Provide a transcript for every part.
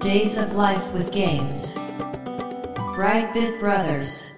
Days of Life with Games. Brightbit Brothers.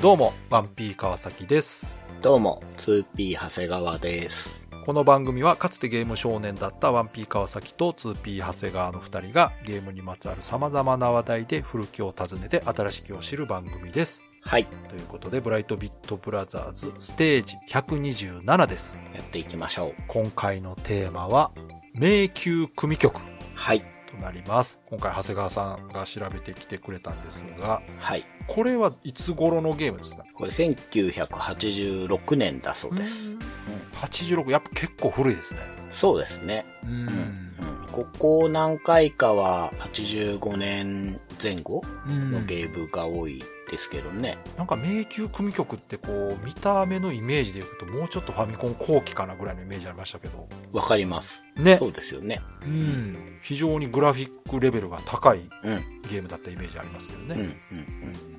どうも、1P 川崎です。どうも、2P 長谷川です。この番組はかつてゲーム少年だった 1P 川崎と 2P 長谷川の2人がゲームにまつわる様々な話題で古きを訪ねて新しきを知る番組です。はい、ということで、ブライトビットブラザーズステージ127です。やっていきましょう。今回のテーマは、迷宮組曲はい、となります。今回長谷川さんが調べてきてくれたんですが、はい。これはいつ頃のゲームですか？これ1986年だそうです。86、やっぱ結構古いですね。そうですね。うんうんここ何回かは85年前後のゲームが多いですけどね。なんか迷宮組曲ってこう見た目のイメージでいくともうちょっとファミコン後期かなぐらいのイメージありましたけどわかります。ねそうですよね。うん非常にグラフィックレベルが高いうん、ゲームだったイメージありますけどね、うん、うん、うん。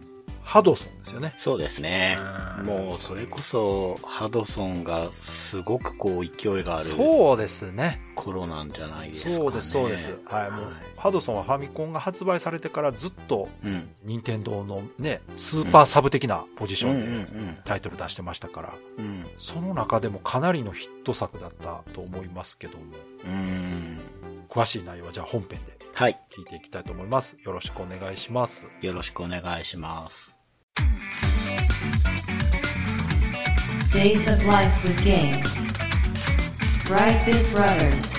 ハドソンですよねそうですね。うんもう、それこそ、ハドソンがすごくこう勢いがあるそうですね頃なんじゃないですかね。そうですそうですはいもう、ハドソンはファミコンが発売されてからずっとうん。任天堂のねスーパーサブ的なポジションでタイトル出してましたから、うん。うん。その中でもかなりのヒット作だったと思いますけどもうん。詳しい内容はじゃあ本編ではい。聞いていきたいと思います。よろしくお願いします。よろしくお願いします。Days of Life with Games. Brightbit Brothers.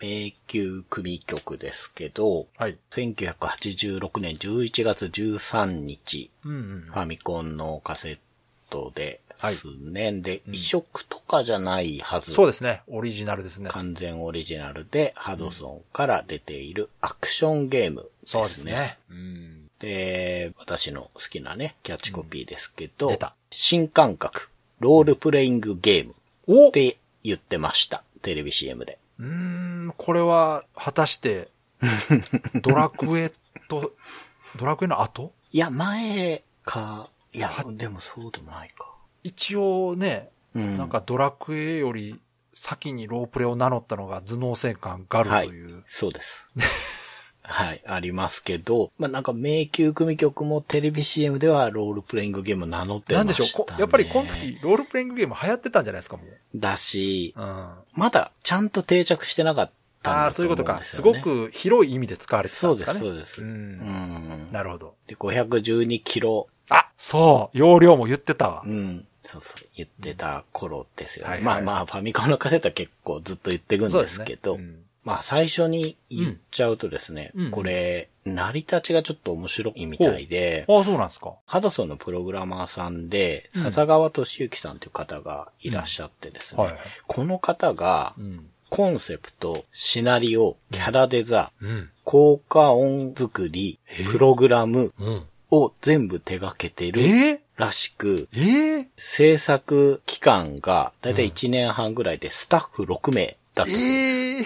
迷宮組曲ですけど、はい。1986年11月13日、うんうんファミコンのカセットではいすね。で、うん移植とかじゃないはず。そうですね。オリジナルですね。完全オリジナルで、ハドソンから出ているアクションゲームですね。そうですね。うん。で、私の好きなね、キャッチコピーですけど、出た新感覚、ロールプレイングゲームって言ってました。テレビ CM で。ーん、これは、果たして、ドラクエと、ドラクエの後？いや、前か、いやは、でもそうでもないか。一応ね、うん。なんかドラクエより先にロープレを名乗ったのが頭脳戦艦ガルという。そうです。はい、ありますけど、まあ、なんか迷宮組曲もテレビ CM ではロールプレイングゲームを名乗ってなんでました、ね。しょう？こやっぱりこの時、ロールプレイングゲーム流行ってたんじゃないですか、もう。だし、うん。あまだちゃんと定着してなかったんあー、だと思そういうことか。うんですごく広い意味で使われてたんですかね。そうですそうですんうん。なるほど。で、512キロ、あ、そう、容量も言ってたわう。ん。そうそう、言ってた頃ですよね。はいはいまあまあ、ファミコンのカセットは結構ずっと言っていくんですけど、うんまあ最初に言っちゃうとですね、うんこれ、成り立ちがちょっと面白いみたいで、ああ、そうなんですか。ハドソンのプログラマーさんで、うん笹川俊之さんという方がいらっしゃってですね、はいはい。この方がうん。コンセプト、シナリオ、キャラデザ、うん。効果音作りえ、プログラムうん。を全部手掛けてるえ？らしく、ー、え？ー、制作期間がだいたい1年半ぐらいでスタッフ6名だった。えー、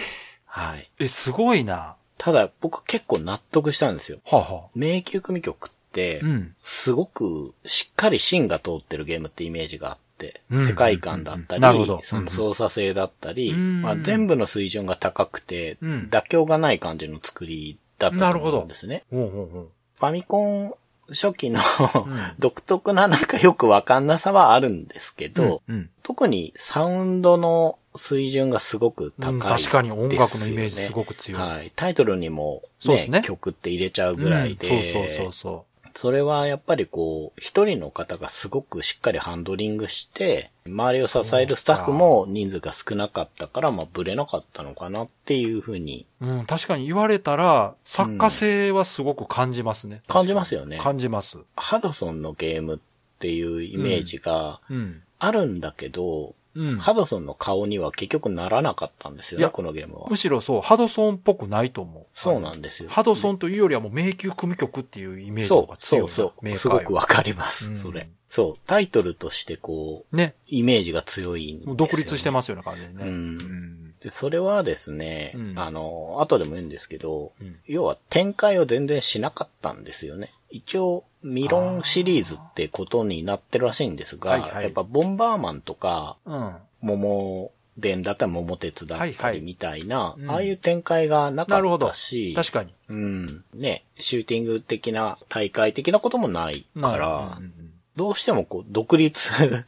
はい。え、すごいな。ただ僕結構納得したんですよ。はあ、はあ。迷宮組曲って、うん。すごくしっかり芯が通ってるゲームってイメージがあって、うん世界観だったり、なるほどその操作性だったり、うんまあ、全部の水準が高くて、うん妥協がない感じの作りだったと思うんですね。ほうほうほう。ファミコン初期のん 独特ななんかよくわかんなさはあるんですけど、うん。特にサウンドの水準がすごく高い、うん確かに音楽のイメージすごく強い。はい。タイトルにも、ねそうですね曲って入れちゃうぐらいで、うんそうそうそうそそれはやっぱりこう、一人の方がすごくしっかりハンドリングして、周りを支えるスタッフも人数が少なかったから、まあ、ブレなかったのかなっていうふうにう。うん、確かに言われたら、作家性はすごく感じますね。感じますよね。感じます。ハドソンのゲームっていうイメージがうん。あるんだけど、うん。ハドソンの顔には結局ならなかったんですよね、このゲームはむ。しろそう、ハドソンっぽくないと思う。そうなんですよ。ハドソンというよりはもう迷宮組曲っていうイメージが、強いな。そうそう。すごくわかります、うんそれ。そう。タイトルとしてこう、ね。イメージが強い独立してますよね、完全にね。うんうんで、それはですね、うんあの、後でも言うんですけど、うん要は展開を全然しなかったんですよね。一応、ミロンシリーズってことになってるらしいんですが、はいはいやっぱボンバーマンとか、うん。桃伝だったら桃鉄だはいはいったりみたいな、うんああいう展開がなかった。し、確かに。うん。ね、シューティング的な大会的なこともないから、うんうんどうしてもこう、独立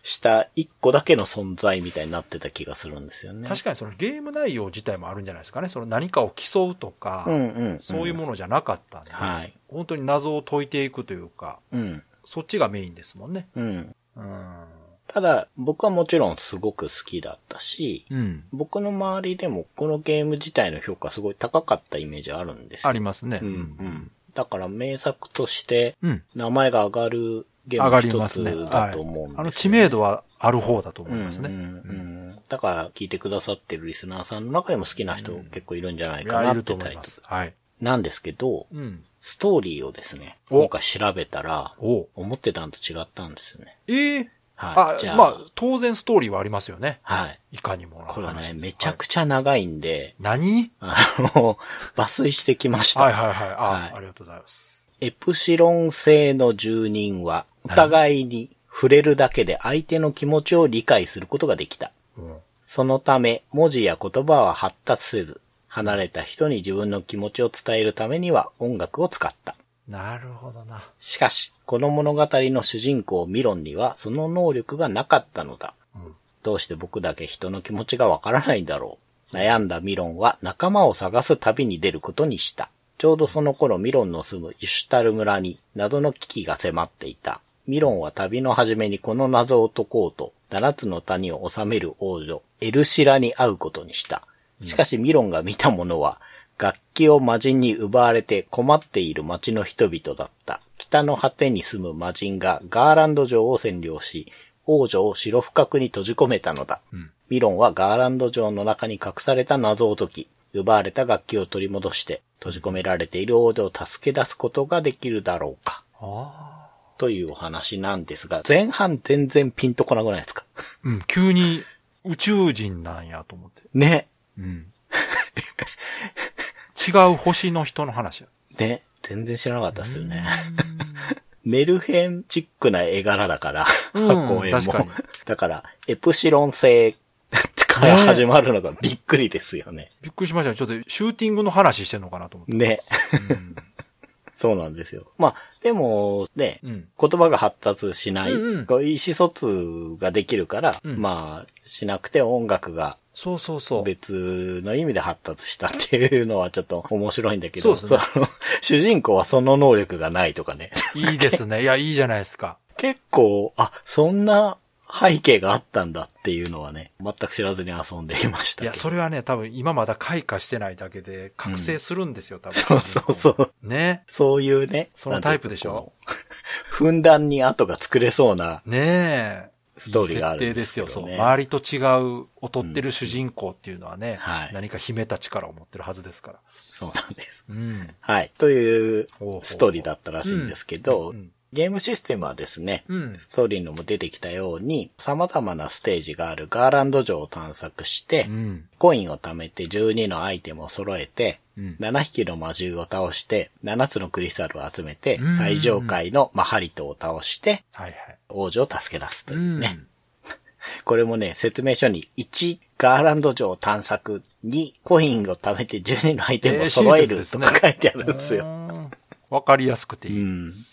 した一個だけの存在みたいになってた気がするんですよね。確かにそのゲーム内容自体もあるんじゃないですかね。その何かを競うとか、うんうん、うん。そういうものじゃなかったんで、はい。本当に謎を解いていくというか、うん。そっちがメインですもんね。うん。うん。ただ、僕はもちろんすごく好きだったし、うん。僕の周りでもこのゲーム自体の評価すごい高かったイメージあるんですよありますね。うんうん。だから名作としてうん。名前が上がるゲ上がーム一つりますね。だと思うんですよ、はい。あの知名度はある方だと思いますね。うんうんうん。だから聞いてくださってるリスナーさんの中でも好きな人結構いるんじゃないかないってタイプいます。はい。なんですけど、うん。ストーリーをですね、お今回調べたら、お思ってたのと違ったんですよね。ええはい。じゃあ、あまあ、当然ストーリーはありますよね。はい。いかにもなこれはね、めちゃくちゃ長いんで、はい何？あの、抜粋してきました。はいはいはい。あ、はいありがとうございます。エプシロン星の住人は、お互いに触れるだけで相手の気持ちを理解することができた。うん。そのため、文字や言葉は発達せず、離れた人に自分の気持ちを伝えるためには音楽を使った。なるほどな。しかし、この物語の主人公ミロンにはその能力がなかったのだ。うん。どうして僕だけ人の気持ちがわからないんだろう。悩んだミロンは仲間を探す旅に出ることにした。ちょうどその頃ミロンの住むユシュタル村に謎の危機が迫っていた。ミロンは旅の初めにこの謎を解こうと、七つの谷を治める王女、エルシラに会うことにした。しかしミロンが見たものは、楽器を魔人に奪われて困っている町の人々だった。北の果てに住む魔人がガーランド城を占領し、王女を白深くに閉じ込めたのだ。うん。ミロンはガーランド城の中に隠された謎を解き、奪われた楽器を取り戻して、閉じ込められている王女を助け出すことができるだろうか。ああ。というお話なんですが、前半全然ピンとこなくないですか？うん、急に宇宙人なんやと思って。ね。うん。違う星の人の話や。ね。全然知らなかったですよね。メルヘンチックな絵柄だから、うん箱絵も確かに。だから、エプシロン星から始まるのがびっくりですよね。びっくりしました。ちょっとシューティングの話してんのかなと思って。ね。うん。そうなんですよ。まあ、でも、ね、うん。言葉が発達しない、うんうん意思疎通ができるから、うんまあ、しなくて音楽がそうそうそう。別の意味で発達したっていうのはちょっと面白いんだけど、そうですねの主人公はその能力がないとかね。いいですね。いや、いいじゃないですか。結構、あ、そんな背景があったんだっていうのはね、全く知らずに遊んでいました。いや、それはね、多分今まだ開花してないだけで、覚醒するんですよ、多分。そうそうそう。ね。そういうね。そのタイプでしょ？ふんだんに後が作れそうなねえ。ストーリーがあるいいん設定ですよ。そう。周りと違う、劣ってる主人公っていうのはね、はい何か秘めた力を持ってるはずですから。そうなんです。うん。はい。というストーリーだったらしいんですけど、うん。ゲームシステムはですね、うん。ストーリーにも出てきたように、様々なステージがあるガーランド城を探索して、うん。コインを貯めて12のアイテムを揃えて、うん7匹の魔獣を倒して、7つのクリスタルを集めてうん、最上階のマハリトを倒して、はいはい。王女を助け出すというね。うん これもね、説明書に1、ガーランド城探索、2、コインを貯めて12のアイテムを揃えるえーねとか書いてあるんですよ。うんわかりやすくていい。うん。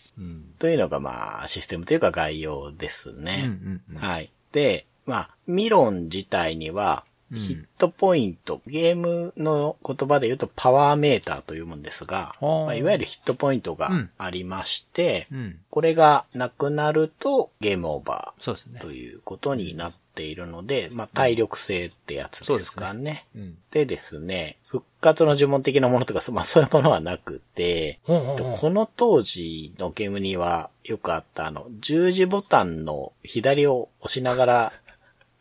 うん。というのがまあ、システムというか概要ですうんね。うんうんはい。で、まあ、ミロン自体には、うんヒットポイント、ゲームの言葉で言うとパワーメーターというもんですが、はあまあ、いわゆるヒットポイントがうんありまして、うん。これがなくなるとゲームオーバーと。いうことになっているので、まあ、体力性ってやつですかね。うん。でですね、復活の呪文的なものとか、そ まあそういうものはなくて、ほうほうほうこの当時のゲームにはよくあったあの、十字ボタンの左を押しながら、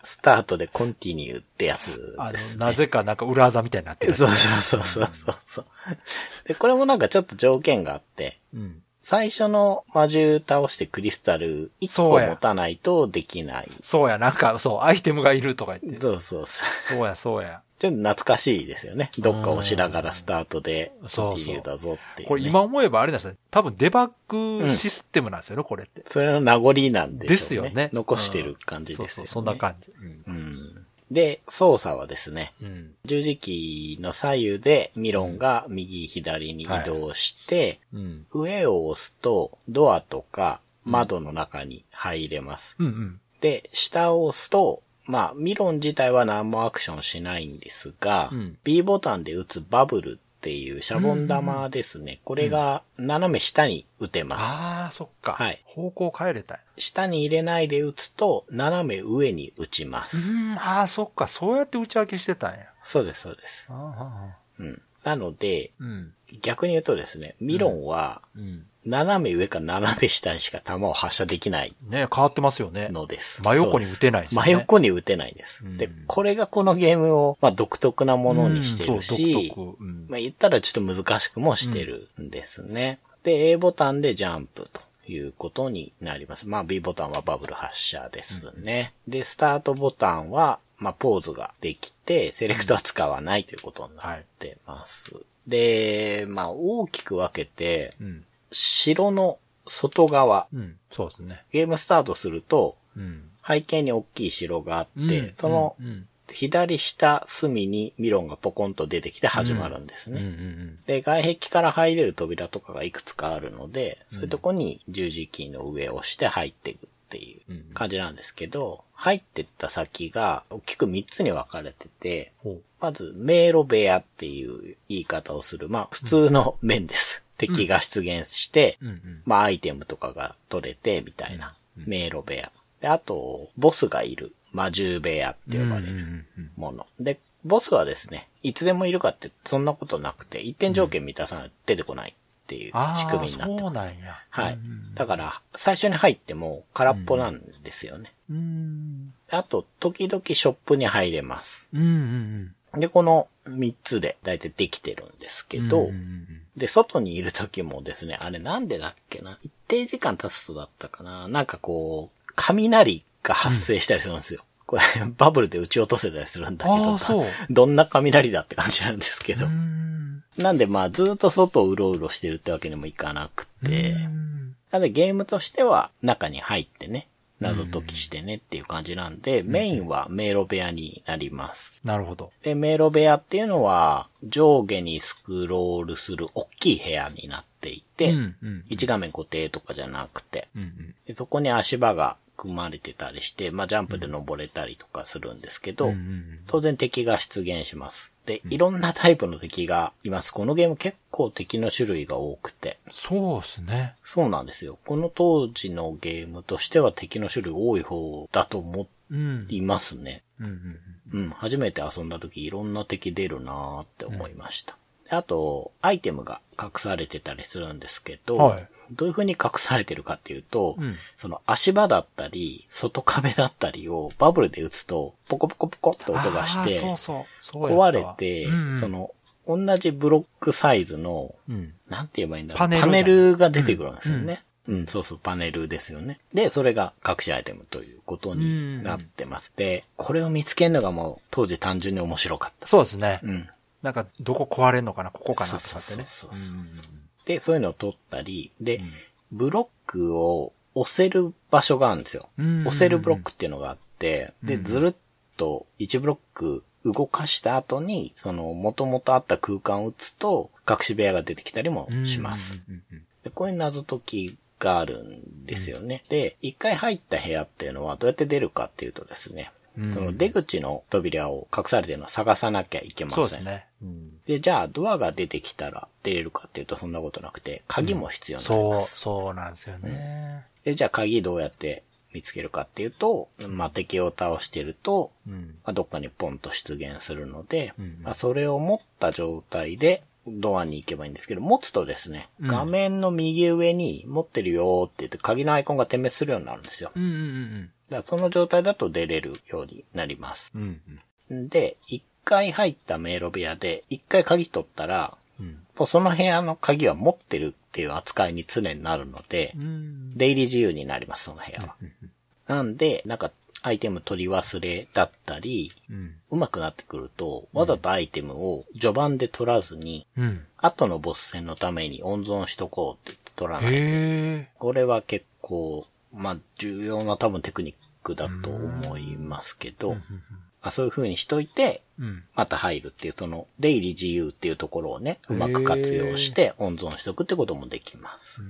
スタートでコンティニューってやつあです、の、ね。なぜかなんか裏技みたいになってるそうそうそうそうそう。で、これもなんかちょっと条件があって、うん。最初の魔獣倒してクリスタル1個持たないとできない。そうや、なんか、そう、アイテムがいるとか言って。そうそうそう。そうや、そうや。ちょっと懐かしいですよね。どっかをしながらスタートで、そうそうだぞっていう、ね。これ今思えばあれなんですね。多分デバッグシステムなんですよね、これって。それの名残なんでしょうね。ですよね。残してる感じですよね。そうそう、そんな感じ。うん。で、操作はですね、うん。十字キーの左右でミロンが右左に移動して、うん。上を押すとドアとか窓の中に入れます。うんうん。で、下を押すと、まあ、ミロン自体は何もアクションしないんですが、うん B ボタンで打つバブルっていうシャボン玉ですね。これが斜め下に打てます。ああ、そっか。はい方向変えれたんや下に入れないで打つと、斜め上に打ちます。うん、ああ、そっか。そうやって打ち分けしてたんや。そうです、そうです。ああ、うん。なので、うん。逆に言うとですね、ミロンは、うん。斜め上か斜め下にしか弾を発射できないね変わってますよね。のです。真横に打てないですよね。真横に打てないです。うんで、これがこのゲームを、まあ、独特なものにしてるうんそうし、独特うんまあ、言ったらちょっと難しくもしてるんですね。で、A ボタンでジャンプということになります。まあ、B ボタンはバブル発射ですね。で、スタートボタンは、まあ、ポーズができて、セレクトは使わないということになってます。で、まあ、大きく分けて、うん。城の外側、うん。そうですね。ゲームスタートすると、うん。背景に大きい城があって、うんそのうん。左下隅にミロンがポコンと出てきて始まるんですうん。ね。うん。で、外壁から入れる扉とかがいくつかあるので、そういうとこに十字キーの上を押して入っていくっていううん感じなんですけど、入ってった先が大きく3つに分かれてて。まず、迷路部屋っていう言い方をする。まあ、普通の面です。敵が出現して、うん。うん。まあ、アイテムとかが取れて、みたいな、迷路部屋。で、あと、ボスがいる、魔獣部屋って呼ばれるうんうんもの。で、ボスはですね、いつでもいるかって、そんなことなくて、一点条件満たさないと出てこないっていう仕組みになってそうます。なんや。はい。だから、最初に入っても空っぽなんですよね。うん。あと、時々ショップに入れます。うん。うん。で、この3つで大体できてるんですけど、うんうんで、外にいる時もですね、あれなんでだっけな？一定時間経つとだったかな？なんかこう、雷が発生したりするんですよ。これ、バブルで撃ち落とせたりするんだけど。どんな雷だって感じなんですけどう。ん。なんでまあずっと外をうろうろしてるってわけにもいかなくて、うんなのでゲームとしては中に入ってね、謎解きしてねっていう感じなんで、メインは迷路部屋になります。なるほど。で、迷路部屋っていうのは上下にスクロールする大きい部屋になっていて、うんうん一画面固定とかじゃなくて、うんうん。でそこに足場が組まれてたりして、まあジャンプで登れたりとかするんですけど、うんうん当然敵が出現します。で、いろんなタイプの敵がいます。このゲーム結構敵の種類が多くて。そうですね。そうなんですよ。この当時のゲームとしては敵の種類多い方だと思うん。いますね。うんうんうん、初めて遊んだ時いろんな敵出るなーって思いました。であと、アイテムが隠されてたりするんですけど、はいどういう風に隠されてるかっていうと、うんその足場だったり、外壁だったりをバブルで打つと、ポコポコポコって音がして、そうそう。壊れて、うんうんその、同じブロックサイズの、うん。なんて言えばいいんだろう。パネルパネルが出てくるんですよね。うん、そうそう、パネルですよね。で、それが隠しアイテムということになってます。で、これを見つけるのがもう、当時単純に面白かった。そうですね。うん。なんか、どこ壊れんのかな、ここかなとかってね。で、そういうのを取ったり、で、ブロックを押せる場所があるんですよ。うん押せるブロックっていうのがあって、で、うんずるっと1ブロック動かした後に、その、元々あった空間を打つと、隠し部屋が出てきたりもします。。うんうんでこういう謎解きがあるんですよね。で、一回入った部屋っていうのはどうやって出るかっていうとですね、うんその出口の扉を隠されてるのを探さなきゃいけません。そうですね。うんで、じゃあドアが出てきたら出れるかっていうとそんなことなくて、鍵も必要になりまそう、す。そうなんですよね。で、じゃあ鍵どうやって見つけるかっていうと、まあ、敵を倒してると、うん。まあ、どっかにポンと出現するので、うんまあ、それを持った状態でドアに行けばいいんですけど、持つとですね、うん画面の右上に持ってるよーって言って鍵のアイコンが点滅するようになるんですよ。うんうんだからその状態だと出れるようになります。うん。うんで、一回入った迷路部屋で、一回鍵取ったら、うん。もうその部屋の鍵は持ってるっっていう扱いに常になるので、うん。出入り自由になります、その部屋は。なんで、なんか、アイテム取り忘れだったり、うん。上手くなってくると、わざとアイテムを序盤で取らずに、うん。後のボス戦のために温存しとこうって言って取らない。これは結構、まあ、重要な多分テクニックだと思いますけど、まあ、そういう風にしといて、うん。また入るっていう、その、出入り自由っていうところをね、うまく活用して温存しとくってこともできます。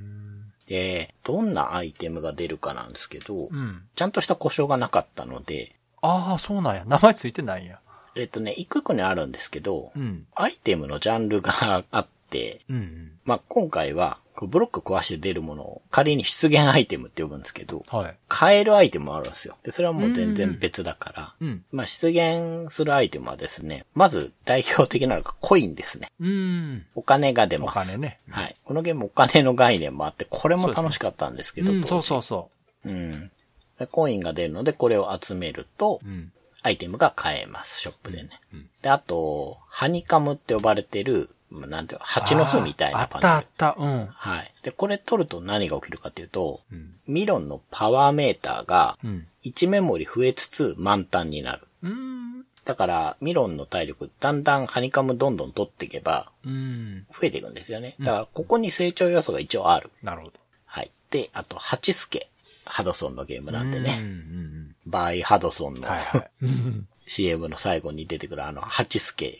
で、どんなアイテムが出るかなんですけど、うん。ちゃんとした故障がなかったので、ああ、そうなんや。名前ついてないんや。えっとね、一個一個にあるんですけど、うん。アイテムのジャンルがあって、うんうん。まあ、今回は、ブロック壊して出るものを仮に出現アイテムって呼ぶんですけど、はい。買えるアイテムもあるんですよ。で、それはもう全然別だから、うん。まあ、出現するアイテムはですね、まず代表的なのがコインですね。うん。お金が出おます。金ね。はい。このゲームお金の概念もあって、これも楽しかったんですけど、うん、そうそうそうん。でコインが出るので、これを集めるとう。、うん。アイテムが買えます、ショップでね。うんで、あと、ハニカムって呼ばれてる、まあなんていうの、蜂の巣みたいなパネル。あったあった。うん。はい。で、これ取ると何が起きるかっていうと、うん。ミロンのパワーメーターがうん。1メモリ増えつつ満タンになる。うん。だから、ミロンの体力、だんだんハニカムどんどん取っていけば、うん。増えていくんですよね。だから、ここに成長要素が一応ある。なるほど。はい。で、あと、ハチスケ。ハドソンのゲームなんでうんね。うんバイハドソンの、はいはい。うん。CM の最後に出てくるあの、ハチスケ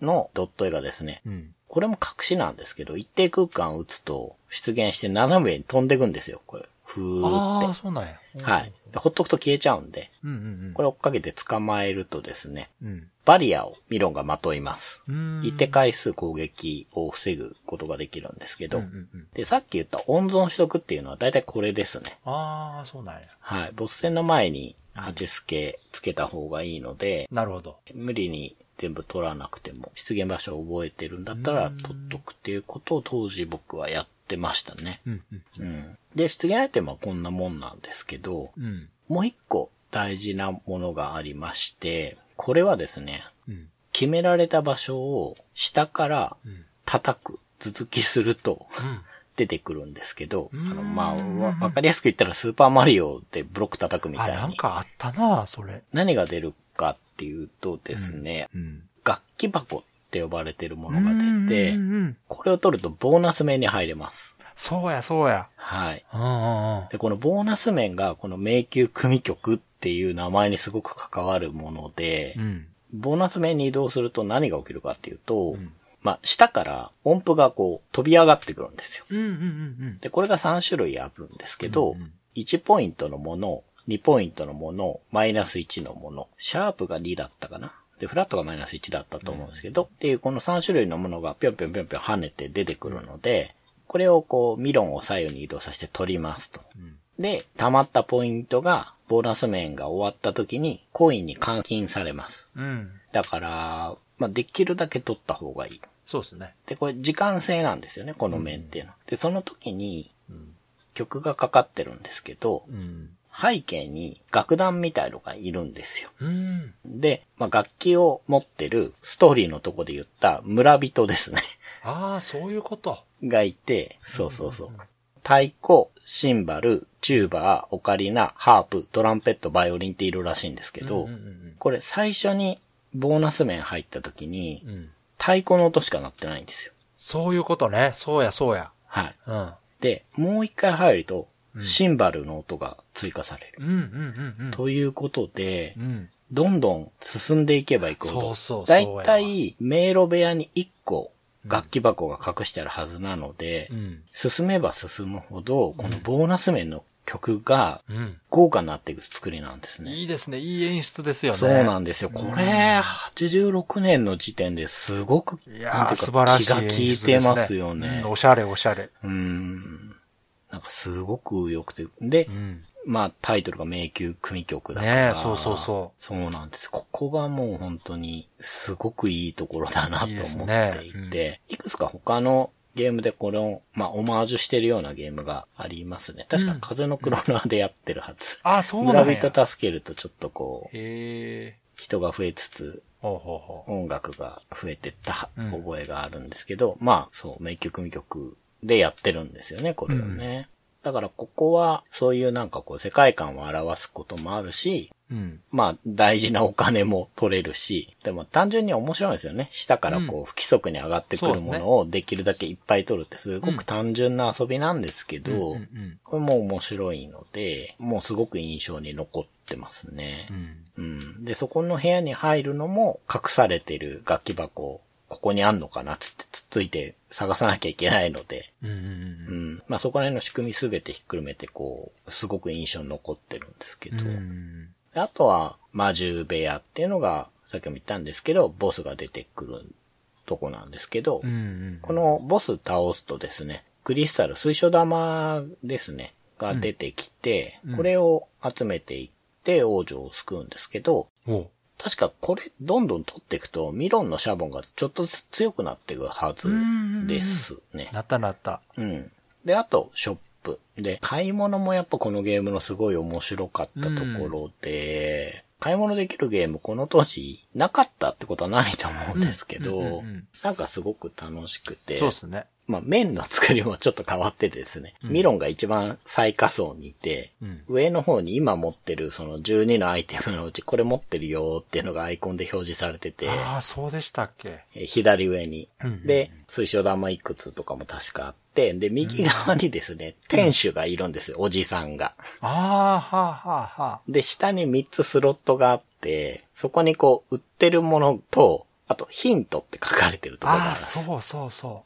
のドット絵がですね、うん。これも隠しなんですけど、一定空間を打つと出現して斜めに飛んでいくんですよ、これ。ふーああ、っそうなんや。て。はい。でほっとくと消えちゃうんで、うんうんこれ追っかけて捕まえるとですね、うん。バリアをミロンがまといます。うん。一定回数攻撃を防ぐことができるんですけど、うんうんうん。で、さっき言った温存しとくっていうのは大体これですね。ああ、そうなんや。はい。ボス戦の前に8スケつけた方がいいので、なるほど。無理に全部取らなくても、出現場所を覚えてるんだったら取っとくっていうことを当時僕はやってましたね。うんうん。うん。で、出現アイテムはこんなもんなんですけど、うん。もう一個大事なものがありまして、これはですね、うん。決められた場所を下からうん。叩く、続きするとうん。出てくるんですけど、あうんの、まあ、わわかりやすく言ったらスーパーマリオでブロック叩くみあ、たいに、なんかあったな、それ。何が出るかっていうとですね、うん。楽器箱って呼ばれてるものが出てうん、うんうん。これを取るとボーナス面に入れます。そうや、そうや。はい。うんうんうん。で、このボーナス面がこの迷宮組曲っていう名前にすごく関わるもので、うん。ボーナス面に移動すると何が起きるかっていうと、んまあ、下から音符がこう飛び上がってくるんですよ。うんうんうんで、これが3種類あるんですけど、うんうん1ポイントのもの、2ポイントのもの、マイナス1のもの、シャープが2だったかな。で、フラットがマイナス1だったと思うんですけど、っていうこの3種類のものがぴょんぴょんぴょんぴょん跳ねて出てくるので、これをこう、ミロンを左右に移動させて取りますと。んで、溜まったポイントが、ボーナス面が終わった時に、コインに換金されます。うん。うん。だから、まあ、できるだけ取った方がいい。そうですね。で、これ時間制なんですよね、この面っていうのは。で、その時にうん。曲がかかってるんですけど、うん。背景に楽団みたいのがいるんですよ。うん。で、まあ、楽器を持ってるストーリーのとこで言った村人ですね。ああ、そういうこと。がいて、そうそうそう。太鼓、シンバル、チューバー、オカリナ、ハープ、トランペット、バイオリンっているらしいんですけど、うんうんこれ最初にボーナス面入った時にうん。うん。太鼓の音しか鳴ってないんですよ。そういうことね。そうや、そうや。はい。うん。で、もう一回入ると、シンバルの音が追加される。うんうんうんうん。ということでう、ん。どんどん進んでいけばいくほど、そうそうそうだいたい迷路部屋に1個楽器箱が隠してあるはずなので、うん。進めば進むほど、このボーナス面の曲がうん。豪華になっていく作りなんですね。いいですね。いい演出ですよね。そうなんですよ。これ、86年の時点ですごく、いや素晴らしい気が利いてますよね。おしゃれおしゃれ。うん。なんかすごく良くて。で、うん。まあタイトルが迷宮組曲だから。ねえそうそうそうそうなんです。ここがもう本当にすごくいいところだなと思っねていて、いくつか他のゲームでこれを、まあオマージュしてるようなゲームがありますね。確かうん風のクロナーでやってるはず。あ、そうな村んや。人助けるとちょっとこう。人が増えつつ。音楽が増えてったうん覚えがあるんですけど、まあ、そう、名曲未曲でやってるんですよね、これをね。だからここは、そういうなんかこう世界観を表すこともあるし、うん。まあ大事なお金も取れるし、でも単純に面白いんですよね。下からこう不規則に上がってくるものをできるだけいっぱい取るってすごく単純な遊びなんですけど、これも面白いので、もうすごく印象に残ってますねう。ん。うん。で、そこの部屋に入るのも隠されてる楽器箱、ここにあんのかなっつってつっついて探さなきゃいけないので、うんうんううんん。まあそこら辺の仕組みすべてひっくるめてこう、すごく印象に残ってるんですけど、うん。あとは魔獣部屋っていうのが、さっきも言ったんですけど、ボスが出てくるとこなんですけど、うんうん。このボス倒すとですね、クリスタル、水晶玉ですね、が出てきて、うんこれを集めていって王女を救うんですけど、おう確かこれどんどん取っていくと、ミロンのシャボンがちょっとずつ強くなっていくはずですね。なったなった。うん。で、あと、ショップ。で、買い物もやっぱこのゲームのすごい面白かったところで、買い物できるゲームこの当時なかったってことはないと思うんですけど、うんうんうんうんなんかすごく楽しくて、そうですね。まあ面の作りもちょっと変わっててですね、うんミロンが一番最下層にいて、うん。上の方に今持ってるその12のアイテムのうちこれ持ってるよっていうのがアイコンで表示されてて、ああ、そうでしたっけ？えー左上に。うんで、水晶玉いくつとかも確かあって、で、右側にですね、店主がいるんですよ、おじさんが。ああ、はあ、はあ、はあ。で、下に3つスロットがあって、そこにこう、売ってるものと、あと、ヒントって書かれてるところがあああ、るんです。そうそうそそう。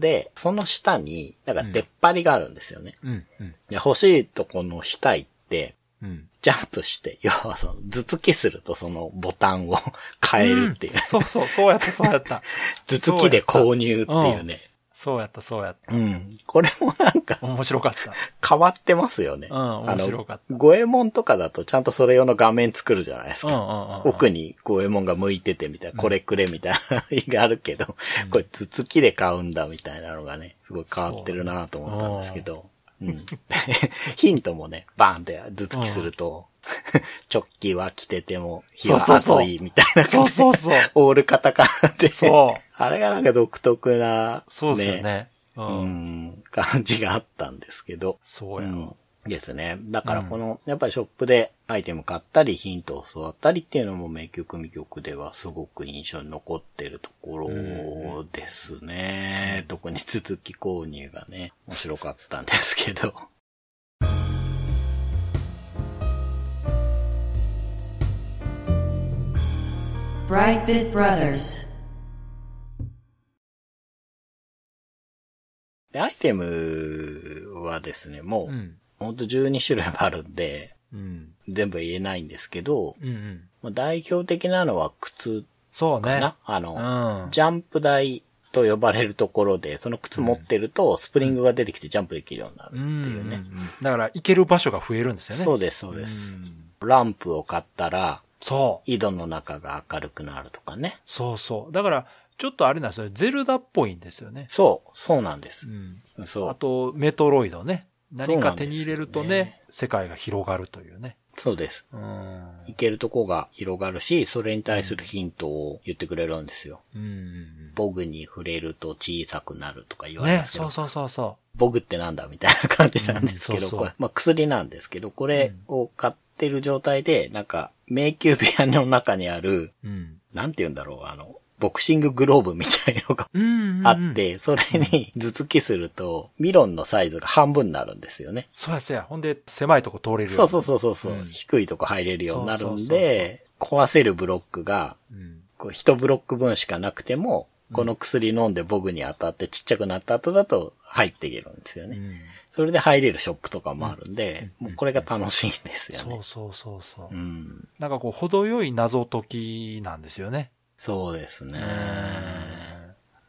で、その下に、なんか出っ張りがあるんですよね。う。うん、うん、で欲しいとこの下行って、うん。ジャンプして、要はその、頭突きするとそのボタンを変えるっていう。そうそう、そうやった、そうやった。頭突きで購入っていうね。そうやった、そうやった。うん。これもなんか面白かった。変わってますよね。うん面白かったあの、五右衛門とかだとちゃんとそれ用の画面作るじゃないですか。うんうんうんうん。奥に五右衛門が向いててみたいな、これくれみたいながあるけど、これ頭突きで買うんだみたいなのがね、すごい変わってるなと思ったんですけど、うん。ヒントもね、バーンって頭突きすると、直帰は着てても、日はそうそうそう暑いみたいなそうそうそう。オールカタカナで、そう。あれがなんか独特な、そうですよね。う。うんん、感じがあったんですけど。そうや。うんですね。だからこの、やっぱりショップでアイテム買ったり、ヒントを教わったりっていうのも名曲未曲ではすごく印象に残ってるところですね。特に続き購入がね、面白かったんですけど。Brightbit Brothers. でアイテムはですね、もう、うん。ほんと12種類もあるんで、うん。全部言えないんですけど、うんうん。まあ代表的なのは靴そうね。あの、うん。ジャンプ台と呼ばれるところで、その靴持ってると、スプリングが出てきてジャンプできるようになるっていうね。だから、行ける場所が増えるんですよね。そうです、そうです。んランプを買ったら、そう。井戸の中が明るくなるとかね。そうそう。だから、ちょっとあれなんですよ。ゼルダっぽいんですよね。そう、そうなんですう。ん。そう。あと、メトロイドね。何か手に入れるとね、世界が広がるというね。そうです。うん。行けるとこが広がるし、それに対するヒントを言ってくれるんですよ。うん。ボグに触れると小さくなるとか言われねま、すけど、そうそうそうそボグってなんだみたいな感じなんですけど、うんそうそうこれ、まあ薬なんですけど、これを買ってる状態で、なんか、迷宮部屋の中にある、う。うん。なんて言うんだろう、あの、ボクシンググローブみたいのがうんあっ。て、それに頭突きすると、ミロンのサイズが半分になるんですよね。そうやそうや。ほんで、狭いとこ通れるよ。そうそうそうそうそう、うん低いとこ入れるようになるんそうそうで、壊せるブロックが、うん。こう一ブロック分しかなくても、この薬飲んでボグに当たってちっちゃくなった後だと入っていけるんですよね。うんそれで入れるショップとかもあるんで、うんもうこれが楽しいんですよねそう。そうそうそうう。ん。なんかこう、程よい謎解きなんですよね。そうですね。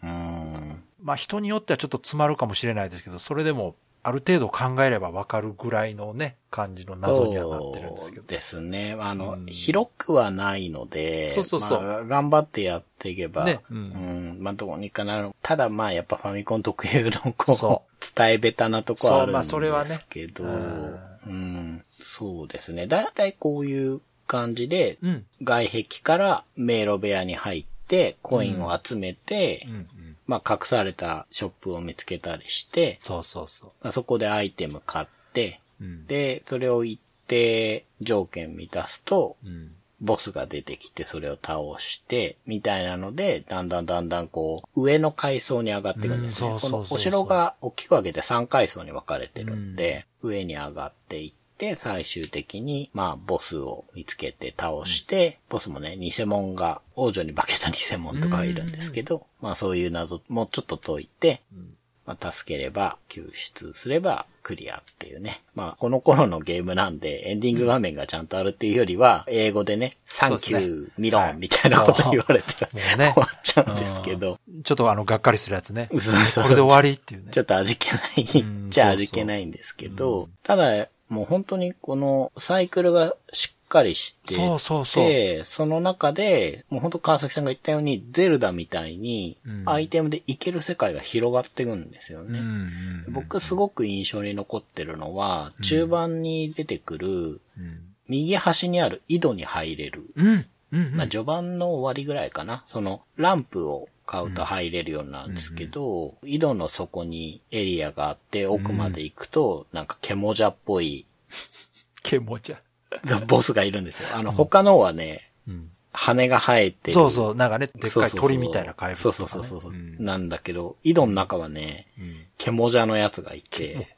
うんうん。まあ人によってはちょっと詰まるかもしれないですけど、それでもある程度考えればわかるぐらいのね、感じの謎にはなってるんですけど。そうですね。あの、うん広くはないので、そうそうそうまあ頑張ってやっていけば、ねううんん、まあどこにかなる。ただまあやっぱファミコン特有のこう、そ伝えベタなとこはあるんですそうまあそれはねけど、うんうん、そうですね。だいたいこういう感じで、うん。外壁から迷路部屋に入って、コインを集めて、うん。うん。まあ隠されたショップを見つけたりして、そうそうそまあそこでアイテム買って。で、それを一定条件満たすと、うん。ボスが出てきてそれを倒して、みたいなので、だんだんだんだんこう、上の階層に上がっていくんですね。うんそうそうそうそうこのお城が大きく分けて3階層に分かれてるんで、上に上がっていって、最終的に、まあ、ボスを見つけて倒して、ボスもね、偽物が、王女に化けた偽物とかがいるんですけど、まあそういう謎もちょっと解いて、うん。まあ、助ければ、救出すれば、クリアっていうね。まあ、この頃のゲームなんで、エンディング画面がちゃんとあるっていうよりは、英語でね、サンキュー、ミロンみたいなこと言われて、ね。終わっちゃうんですけど、ちょっとあの、がっかりするやつね。そうそうこれで終わりっていうね。ち。ょっと味気ない。ん、じゃ味気ないんですけど、ただ、もう本当にこのサイクルがしっかりしてそうそうそう。で、その中で、もう本当川崎さんが言ったように、ゼルダみたいにうん、アイテムでいける世界が広がっていくんですよね。うんうんうん僕すごく印象に残ってるのは、中盤に出てくる、うん。右端にある井戸に入れる。うん。うん。まあ、序盤の終わりぐらいかな。その、ランプを買うと入れるようになるんですけど、井戸の底にエリアがあって、奥まで行くと、なんか獣じゃっぽい、ケモちゃボスがいるんですよ。あの、他のはね。羽が生えてる。そうそう、なんかね、でっかい鳥みたいな怪物ね。そうそうそうそう。んなんだけど、井戸の中はね、うん。獣じゃのやつがいて、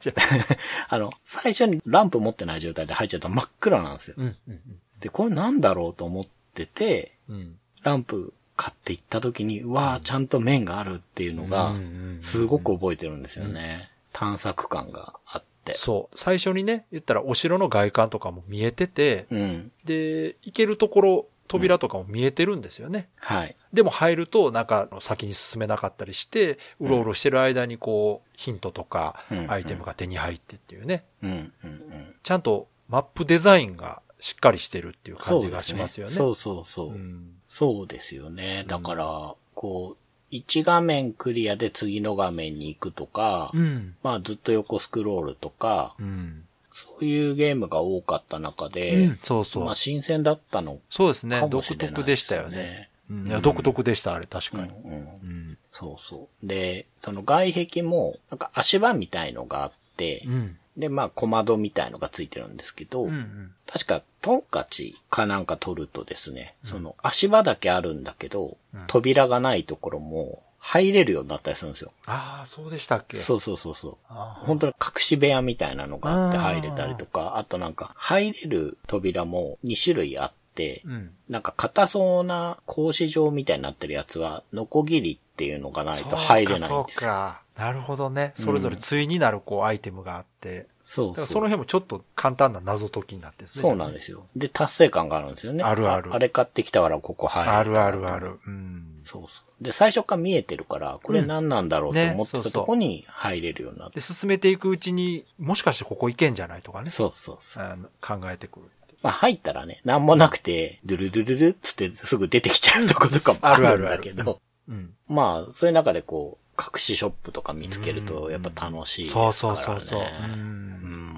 あの、最初にランプ持ってない状態で入っちゃうと真っ暗なんですよ。うん。うん。で、これなんだろうと思ってて、うん。ランプ買って行った時に、うわーちゃんと面があるっていうのがうんうんうん、すごく覚えてるんですよね。探索感があって。そう。最初にね、言ったらお城の外観とかも見えてて、うん。で、行けるところ、扉とかも見えてるんですよね。はい。でも入ると、なんか先に進めなかったりして、うろうろしてる間にこう、ヒントとかうん、アイテムが手に入ってっていうね。うん、うん、うん。ちゃんとマップデザインがしっかりしてるっていう感じが。しますよね。そうそうそう。うんそうですよね。だから、こう、1画面クリアで次の画面に行くとか、うん。まあずっと横スクロールとか、うん。そういうゲームが多かった中で、うんそうそうまあ新鮮だったのそうですね。独特でしたよね。うんいや、独特でした、あれ、確かに。うん。そうそう。で、その外壁も、なんか足場みたいのがあって、うん。で、まあ小窓みたいのがついてるんですけど、うんうん。確かトンカチかなんか取るとですね、その足場だけあるんだけど、うん扉がないところも入れるようになったりするんですよ。ああ、そうでしたっけ？そうそうそうそう。本当に隠し部屋みたいなのがあって入れたりとか、あとなんか入れる扉も2種類あって、うん。なんか硬そうな格子状みたいになってるやつは、ノコギリっていうのがないと入れないんですよ。そうか。なるほどね。それぞれ対になるこうアイテムがあって。そうだからその辺もちょっと簡単な謎解きになってですね。そうなんですよ。で、達成感があるんですよね。あるあるあれ買ってきたからここ入る。あるあるあ。る。うん。そうそう。で、最初から見えてるから、これ何なんだろうと思ってたとこに入れるようになって。で、進めていくうちに、もしかしてここ行けんじゃないとかね。そうそうそう。あの考えてくる。まあ入ったらね、なんもなくて、ドゥルルルルっつってすぐ出てきちゃうとことかもあるんだけあるあるあど、うん。まあ、そういう中でこう、隠しショップとか見つけると、やっぱ楽しいですからね。そうそうそうそう。う。うんん。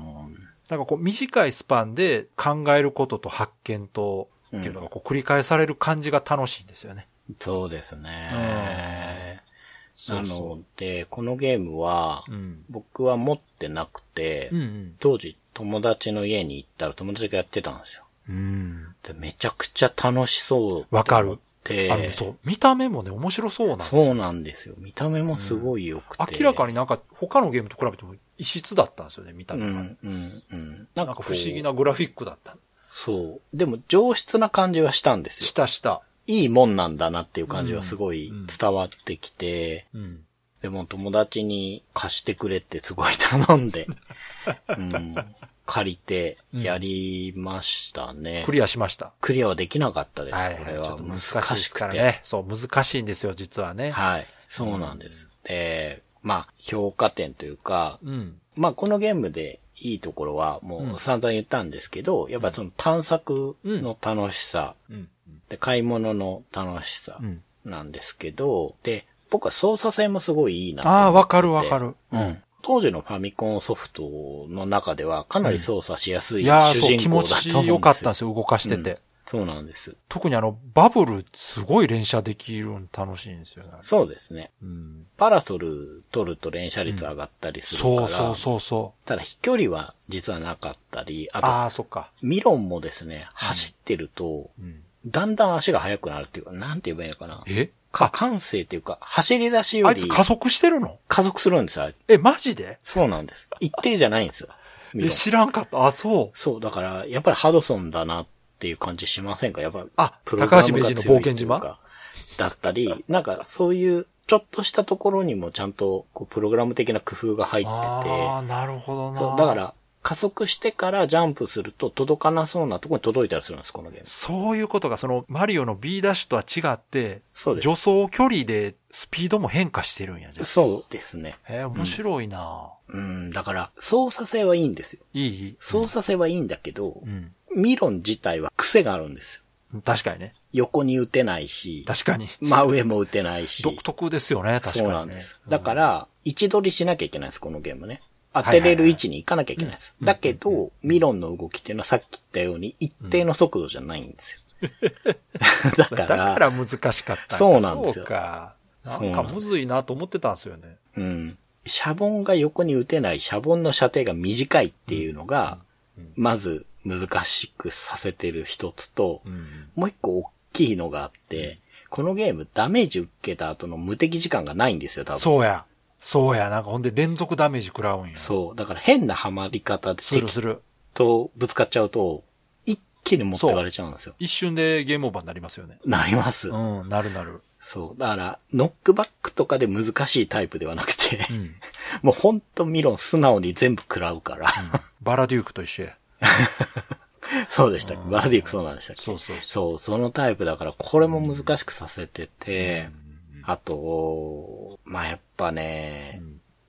なんかこう短いスパンで考えることと発見と、っていうのがこう繰り返される感じが楽しいんですよね。そうですね。なそうそので、このゲームはう。、うん。僕は持ってなくて、うんうん。当時友達の家に行ったら友達がやってたんですよ。うん。でめちゃくちゃ楽しそう。わかる。で、あの、そう、見た目もね、面白そうなんですそうなんですよ。見た目もすごい良くて。明らかになんか他のゲームと比べても異質だったんですよね、見た目が。うん、うん、うん。なんか不思議なグラフィックだった。そう。でも上質な感じはしたんですよ。下下。いいもんなんだなっていう感じはすごい伝わってきて、うん。でも友達に貸してくれってすごい頼んで、うん、借りてやりましたね。クリアしました。クリアはできなかったです。はい、これははいちょっと難難しいですしくて。からね。そう、難しいんですよ、実はね。はい。そうなんです。で、まあ、評価点というか、うん。まあ、このゲームでいいところはもう散々言ったんですけど、やっぱその探索の楽しさ、うん。で、買い物の楽しさうん。なんですけど、で、僕は操作性もすごいいいなと思ってああ、わかるわかる。うん。当時のファミコンソフトの中ではかなり操作しやすい主人公だと思うんですよ。ち良かったんですよ、動かしてて。そうなんです。特にあの、バブル、すごい連射できるの楽しいんですよね。そうですね。うん。パラソル取ると連射率上がったりするから、そうそうそうそう。ただ飛距離は実はなかったり、あと、ああ、そっか。ミロンもですね、走ってると、うん。だんだん足が速くなるっていうか、なんて言えばいいのかな。え？か、感性っていうか、走り出しよりあいつ加速してるの？加速するんですよ。え、マジで？そうなんです。一定じゃないんですよ。え、ン知らんかった。あ、そう。そう、だから、やっぱりハドソンだなっていう感じしませんか？やっぱ、あ、プログラ高橋名人の冒険島？だったり、なんかそういう、ちょっとしたところにもちゃんと、こう、プログラム的な工夫が入ってて、ああ、なるほどな。そう、だか、ら、加速してからジャンプすると届かなそうなところに届いたりするんです、このゲーム。そういうことが、その、マリオの B ダッシュとは違って、そうです。助走距離でスピードも変化してるんや、じゃそうですね。あ。えー面白いな、うん、だから、操作性はいいんですよ。いい操作性はいいんだけど、うん。ミロン自体は癖があるんですよ。確かにね。横に打てないし、確かに。真上も打てないし。独特ですよね、確かに、ね。そうなんです。だから、位置取りしなきゃいけないんです、このゲームね。当てれる位置に行かなきゃいけないんです。だけど、ミロンの動きっていうのはさっき言ったように一定の速度じゃないんですよ。だかだら、から難しかったそうなんですよそうか。なんかむずいなと思ってたんですよね。うん。シャボンが横に打てない、シャボンの射程が短いっていうのが、まず難しくさせてる一つと、うん。もう一個大きいのがあって、このゲームダメージ受けた後の無敵時間がないんですよ、多分。そうや。そうや。なんかほんで連続ダメージ食らうんや。そう。だから変なハマり方です敵るする。とぶつかっちゃうと、一気に持ってかれちゃうんですよ。一瞬でゲームオーバーになりますよね。なります。うん、なるなる。そう。だから、ノックバックとかで難しいタイプではなくて、うん。もうほんとミロン素直に全部食らうから。バラデュークと一緒や。そうでしたっけ？バラディックそうなんでしたっけ？そうそうそう。そう、そのタイプだから、これも難しくさせてて、あと、まあ、やっぱね、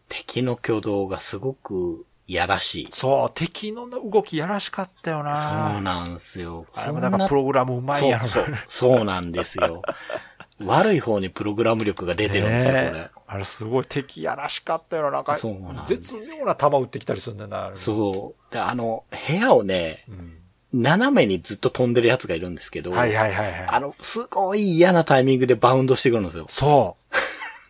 敵の挙動がすごくいやらしい。そう、敵の動きやらしかったよな。そうなんですよ。あれもだからプログラムうまいんやろなそうそう。そうなんですよ。悪い方にプログラム力が出てるんですよ、これね。あれすごい敵やらしかったよな。なんかそうなん絶妙な球打ってきたりするんだよな。そう。で、あの、部屋をね、うん斜めにずっと飛んでるやつがいるんですけど、はいはいはいはい。あの、すごい嫌なタイミングでバウンドしてくるんですよ。そう。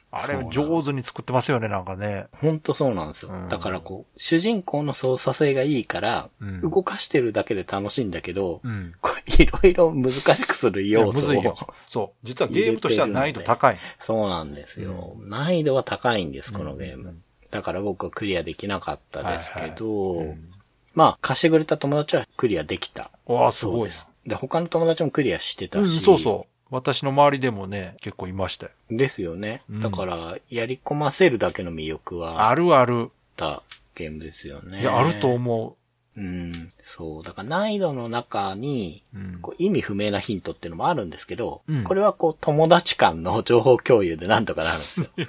あれ上手に作ってますよね、なんかね。ほんとそうなんですよ。うんだからこう、主人公の操作性がいいから、うん動かしてるだけで楽しいんだけど、うん。こういろいろ難しくする要素を。。そう。実はゲームとしては難易度高い。そうなんですよ。難易度は高いんです、このゲーム。だから僕はクリアできなかったですけど、はいはいうんまあ、貸してくれた友達はクリアできた。わあ、すごいです。で、他の友達もクリアしてたな。し、うん、そうそう。私の周りでもね、結構いましたよ。ですよね。うんだから、やり込ませるだけの魅力はああるある。ったゲームですよね。いや、あると思うん。そう。だから難易度の中に、う。うん。こう意味不明なヒントっていうのもあるんですけど、うんこれはこう友達間の情報共有でなんとかなるんですよ。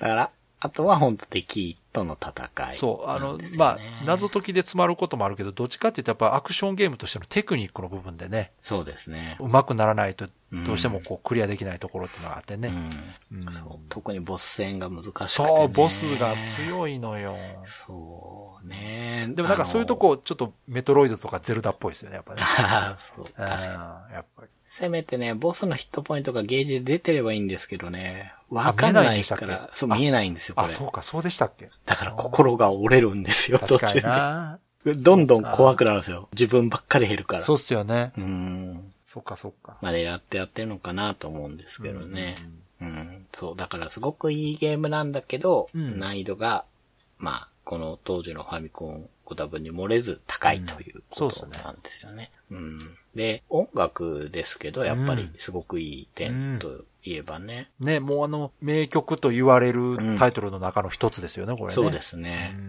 だから、あとは本当敵との戦い、そう。あの、まあ、謎解きで詰まることもあるけど、どっちかって言ったらやっぱアクションゲームとしてのテクニックの部分でね、そうですね。上手くならないと、うんどうしてもこうクリアできないところっていうのがあってね。うん特にボス戦が難しくて、ね。そう、ボスが強いのよ。そうね。でもなんかそういうとこ、ちょっとメトロイドとかゼルダっぽいですよね、やっぱね。そうあ確かに。ーやっぱり。せめてね、ボスのヒットポイントがゲージで出てればいいんですけどね。わあかんないから、そう、あ見えないんですよ、こあ、れ。そうか、そうでしたっけ？だから心が折れるんですよ、途中で。な。どんどん怖くなるんですよ。自分ばっかり減るから。そうっすよね。う。ん。そっか、そっか。まあ、狙ってやってるのかなと思うんですけどね。うん。そう、だからすごくいいゲームなんだけど、うん難易度が、まあ、この当時のファミコンご多分に漏れず高いといううんことなんですよね。うん。で、音楽ですけど、やっぱりすごくいい点といえばね。ね、もうあの、名曲と言われるタイトルの中の一つですよね、これね。そうですう。ね。うん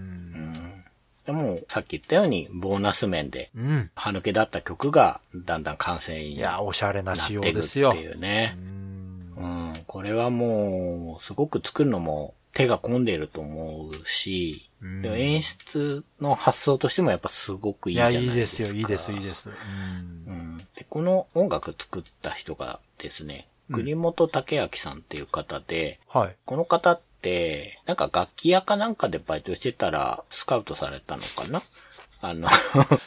ん。でも、さっき言ったように、ボーナス面で、うん。歯抜けだった曲が、だんだん完成にいや、おしゃれななっ仕様ていくってですよ。いうねう。んうん。これはもう、すごく作るのも手が込んでいると思うし、うんでも演出の発想としてもやっぱすごくいいや、いじゃないいいでか。ですすよ、いいです、いいです。うんうん。で、この音楽作った人がですね、うん栗本武明さんっていう方で、はい。この方って、なんか楽器屋かなんかでバイトしてたら、スカウトされたのかな？あの、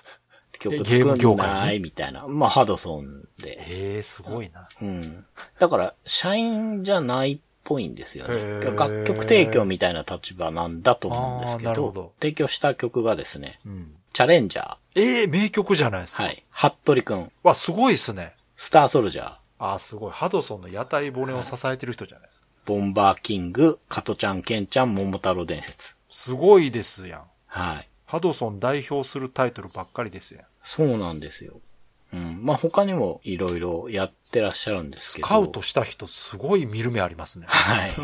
曲作んないみたいな。まあ、ハドソンで。へえ、すごいな。うん。だから、社員じゃないっぽいんですよね。楽曲提供みたいな立場なんだと思うんですけど、ど提供した曲がですね、うん。チャレンジャー。ええ、名曲じゃないですか？はい。服部くん。わ、すごいっすね。スターソルジャー。あ、すごい。ハドソンの屋台骨を支えてる人じゃないですか。ボンバーキング、カトちゃん、ケンちゃん、桃太郎伝説。すごいですやん。はい。ハドソン代表するタイトルばっかりですやん。そうなんですよ。うん。まあ、他にもいろいろやってらっしゃるんですスけど。カウトした人すごい見る目ありますね。はい。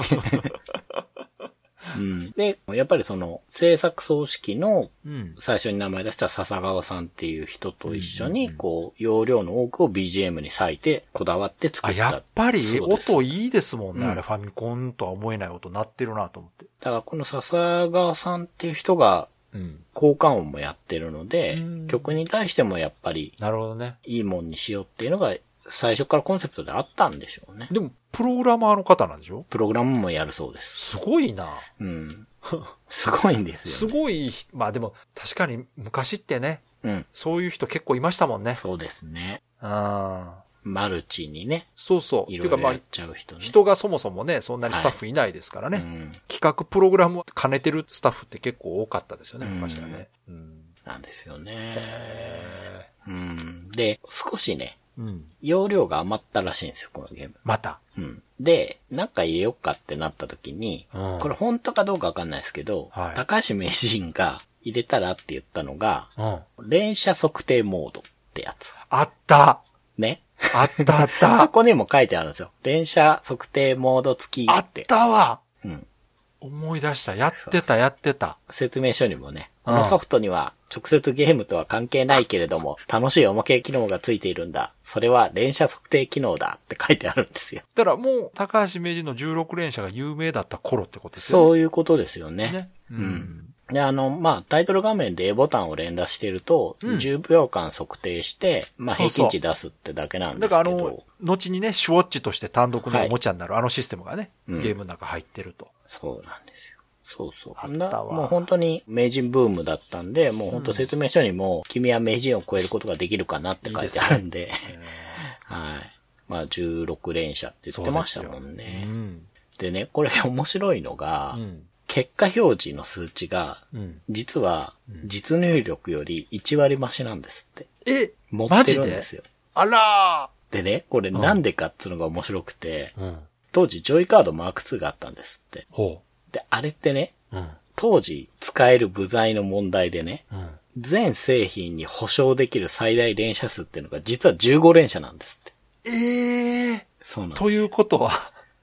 うん。で、やっぱりその、制作総指揮のうん。最初に名前出した笹川さんっていう人と一緒に、こう、容量の多くを BGM に割いて、こだわって作あ、った。やっぱり音いいですもんね。うんあれファミコンとは思えない音鳴ってるなと思って。だからこの笹川さんっていう人が、うん。効果音もやってるのでうん、曲に対してもやっぱり、なるほどね。いいもんにしようっていうのが、最初からコンセプトであったんでしょうね。でも、プログラマーの方なんでしょ？プログラムもやるそうです。すごいな。うん。すごいんですすよ、ね。ごい、まあでも、確かに昔ってね、うん。そういう人結構いましたもんね。そうですね。うん。マルチにね、そうそう。いろいろやっ、ちゃう人ね。人がそもそもね、そんなにスタッフいないですからね。うん。企画プログラムを兼ねてるスタッフって結構多かったですよね、うん昔はね。うん。なんですよね。へうん。で、少しね、ーうん。容量が余ったらしいんですよ、このゲーム。また。うん。で、なんか入れよっかってなった時に、うんこれ本当かどうかわかんないですけど、はい高橋名人が入れたらって言ったのが、うん。連射測定モードってやつ。あったね。あったあった箱にも書いてあるんですよ。連射測定モード付きあっ。たわうん。思い出した。やってた、やってた。説明書にもね、うんこのソフトには直接ゲームとは関係ないけれども、楽しいおまけ機能がついているんだ。それは連射測定機能だって書いてあるんですよ。だからもう、高橋名人の16連射が有名だった頃ってことですよね。そういうことですよね。ね。ううんん。で、あの、まあ、タイトル画面で A ボタンを連打してると、うん10秒間測定して、まあ、そうそう平均値出すってだけなんでだすけど。からあの、後にね、シュウォッチとして単独のおもちゃになるあのシステムがね、うんゲームの中入ってると。そうなんですよ。そうそう。あったわなもう本当に名人ブームだったんで、もう本当説明書にも、君は名人を超えることができるかなって書いてあるんで、はい。まあ、16連射って言ってましたもんね。うん。でね、これ面白いのが、うん。結果表示の数値が、うん。実は、実入力より1割増しなんですって。え持ってるんですよ。あらでね、これなんでかっつうのが面白くて、ーうん。当時ジョイカードマーク2があったんですって。ほで、あれってね、う。うん。当時使える部材の問題でね、うん。全製品に保証できる最大連射数っていうのが実は15連射なんですって。ええそうなんです。ということは。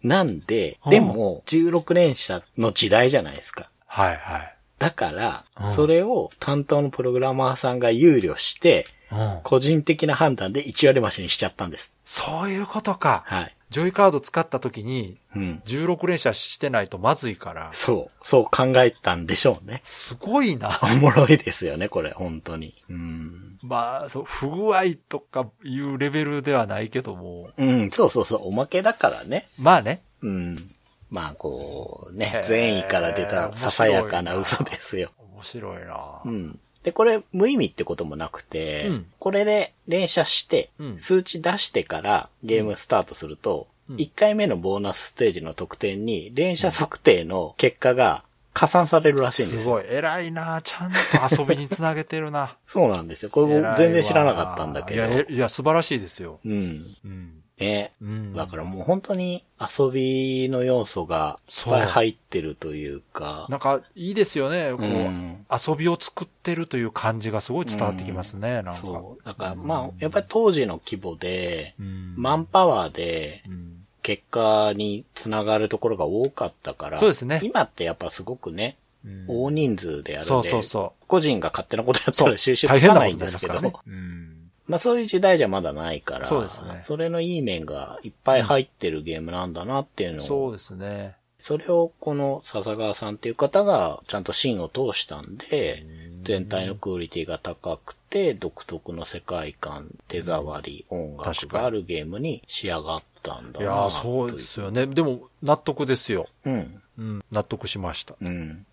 なんで、うんでも16連射の時代じゃないですか。はいはい。だからう、んそれを担当のプログラマーさんが憂慮して、うん。個人的な判断で1割増しにしちゃったんです。そういうことか。はい。ジョイカード使った時に、うん。16連射してないとまずいから。そう、そう考えたんでしょうね。すごいな。おもろいですよね、これ、本当に。うん。まあ、そう、不具合とかいうレベルではないけども。うん、そうそうそう、おまけだからね。まあね。うん。まあ、こう、ね善意から出たささやかな嘘ですよ。面白いなうん。で、これ、無意味ってこともなくて、うんこれで連射して、うん数値出してからゲームスタートすると、うん1回目のボーナスステージの得点に連射測定の結果が加算されるらしいんですよ。すごい。偉いなちゃんと遊びにつなげてるな。そうなんですよ。これ偉いわ僕全然知らなかったんだけど。いや、えいや、素晴らしいですよ。うん。うん。ね。うん。だからもう本当に遊びの要素がいっぱい入ってるというか。なんか、いいですよね。こう、うん遊びを作ってるという感じがすごい伝わってきますね、なんか。そう。だからまあ、やっぱり当時の規模で、うん、マンパワーでうん結果につながるところが多かったから。そうですね今ってやっぱすごくね、うん大人数でやるんで。そうそうそう。個人が勝手なことやったら収集つかないんですけど。ね。うん。まあそういう時代じゃまだないから。そうですねそれのいい面がいっぱい入ってるゲームなんだなっていうのを。そうですね。それをこの笹川さんっていう方がちゃんと芯を通したんで、全体のクオリティが高くて、独特の世界観、手触り、音楽があるゲームに仕上がったんだないやーそうですよね。でも、納得ですよ。う。うん。うん。納得しました。うん。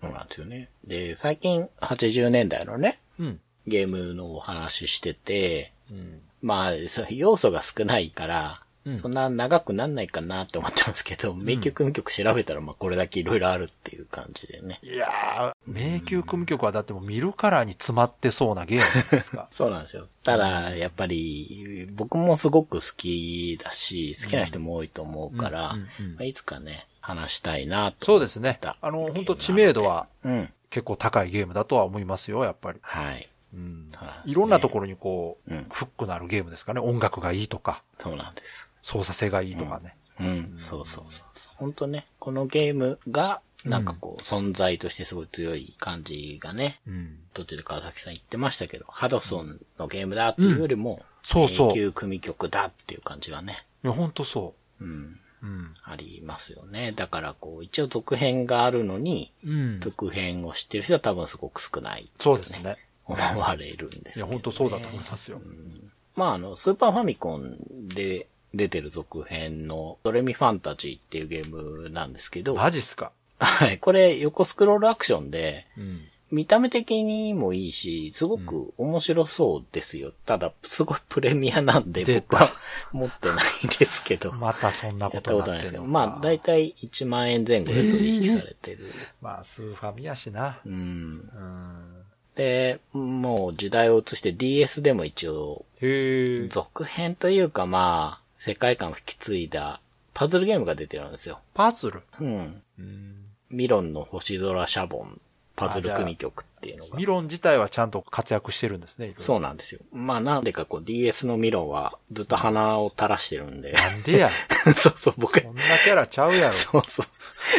そうなんですよね。で、最近80年代のね、うん。ゲームのお話ししてて、うん。まあ、要素が少ないから、うんそんな長くなんないかなって思ってますけど、迷宮組曲調べたらまあこれだけいろいろあるっていう感じでね。いやー、迷宮組曲はだってもう見るからに詰まってそうなゲームですか。そうなんですよ。ただ、やっぱり、僕もすごく好きだし、好きな人も多いと思うから、いつかね、話したいなと思っそうですねた。あの、本当知名度はうん。結構高いゲームだとは思いますよ、やっぱり。はい。うんはいいろんなところにこう、うんフックのあるゲームですかね。音楽がいいとか、そうなんです。操作性がいいとかね。うん、そうそうそう。本当ね、このゲームが、なんかこう、存在としてすごい強い感じがね、うん。途中で川崎さん言ってましたけど、ハドソンのゲームだっていうよりも、そうそう永久組曲だっていう感じがね、いや、本当そうん、う。うん。ありますよね。だからこう、一応続編があるのに、うん。続編を知ってる人は多分すごく少ない、そうですね。思われるんですけど、ね。いや、本当そうだと思いますよ。まああの、スーパーファミコンで出てる続編のドレミファンタジーっていうゲームなんですけど、マジっすか？はい。これ横スクロールアクションで、うん。見た目的にもいいし、すごく面白そうですよ。ただ、すごいプレミアなんで僕は持ってないんですけど。またそんなことにことなってるのまあ、だいたい1万円前後で取引されてる。まあ、スーファミやしな。うん。うん。で、もう時代を移して DS でも一応。続編というかまあ、世界観を引き継いだパズルゲームが出てるんですよ。パズル？うん。うん。ミロンの星空シャボン、パズル組曲っていうのが。ミロン自体はちゃんと活躍してるんですね、そうなんですよ。まあなんでかこう DS のミロンはずっと鼻を垂らしてるんで。なんでや。そうそう、僕、こんなキャラちゃうやろ。そうそう。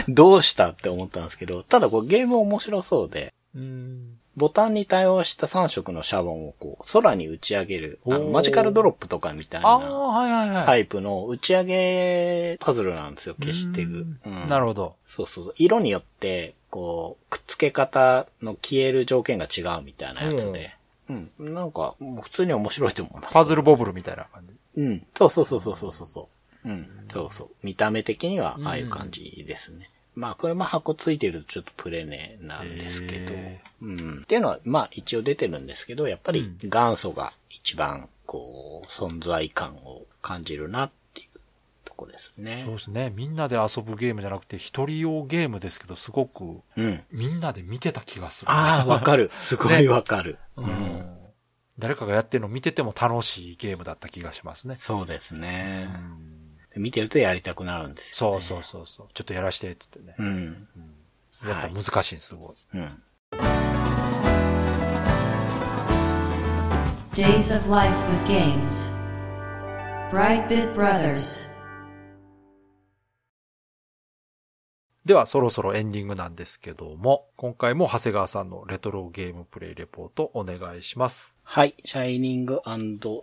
どうしたって思ったんですけど、ただこうゲーム面白そうで、うん。ボタンに対応した3色のシャボンをこう空に打ち上げる、あのマジカルドロップとかみたいな。タイプの打ち上げパズルなんですよ、消していく。うんうんなるほど。そうそう。色によって、こう、くっつけ方の消える条件が違うみたいなやつで。うん。なんか、もう普通に面白いと思います。パズルボブルみたいな感じ。うん。そうそうそうそうそうそうそう。うん。そうそう。見た目的には、ああいう感じですね。まあ、これも箱ついてるとちょっとプレネなんですけどへ。うん。っていうのは、まあ一応出てるんですけど、やっぱり元祖が一番、こう、存在感を感じるなっていうとこですねそう。ですね。みんなで遊ぶゲームじゃなくて、一人用ゲームですけど、すごく、うん。みんなで見てた気がする。ああ、わかる。すごいわかる。ううんん。誰かがやってるのを見てても楽しいゲームだった気がしますね。そうですねう。ん見てるとやりたくなるんですよ、ね。そうそうそうそう。ちょっとやらして、つってね。うん。やったら難しいんです、すごい。うん。Days of Life with Games. Brightbit Brothers. では、そろそろエンディングなんですけども、今回も長谷川さんのレトロゲームプレイレポートお願いします。はい。シャイニング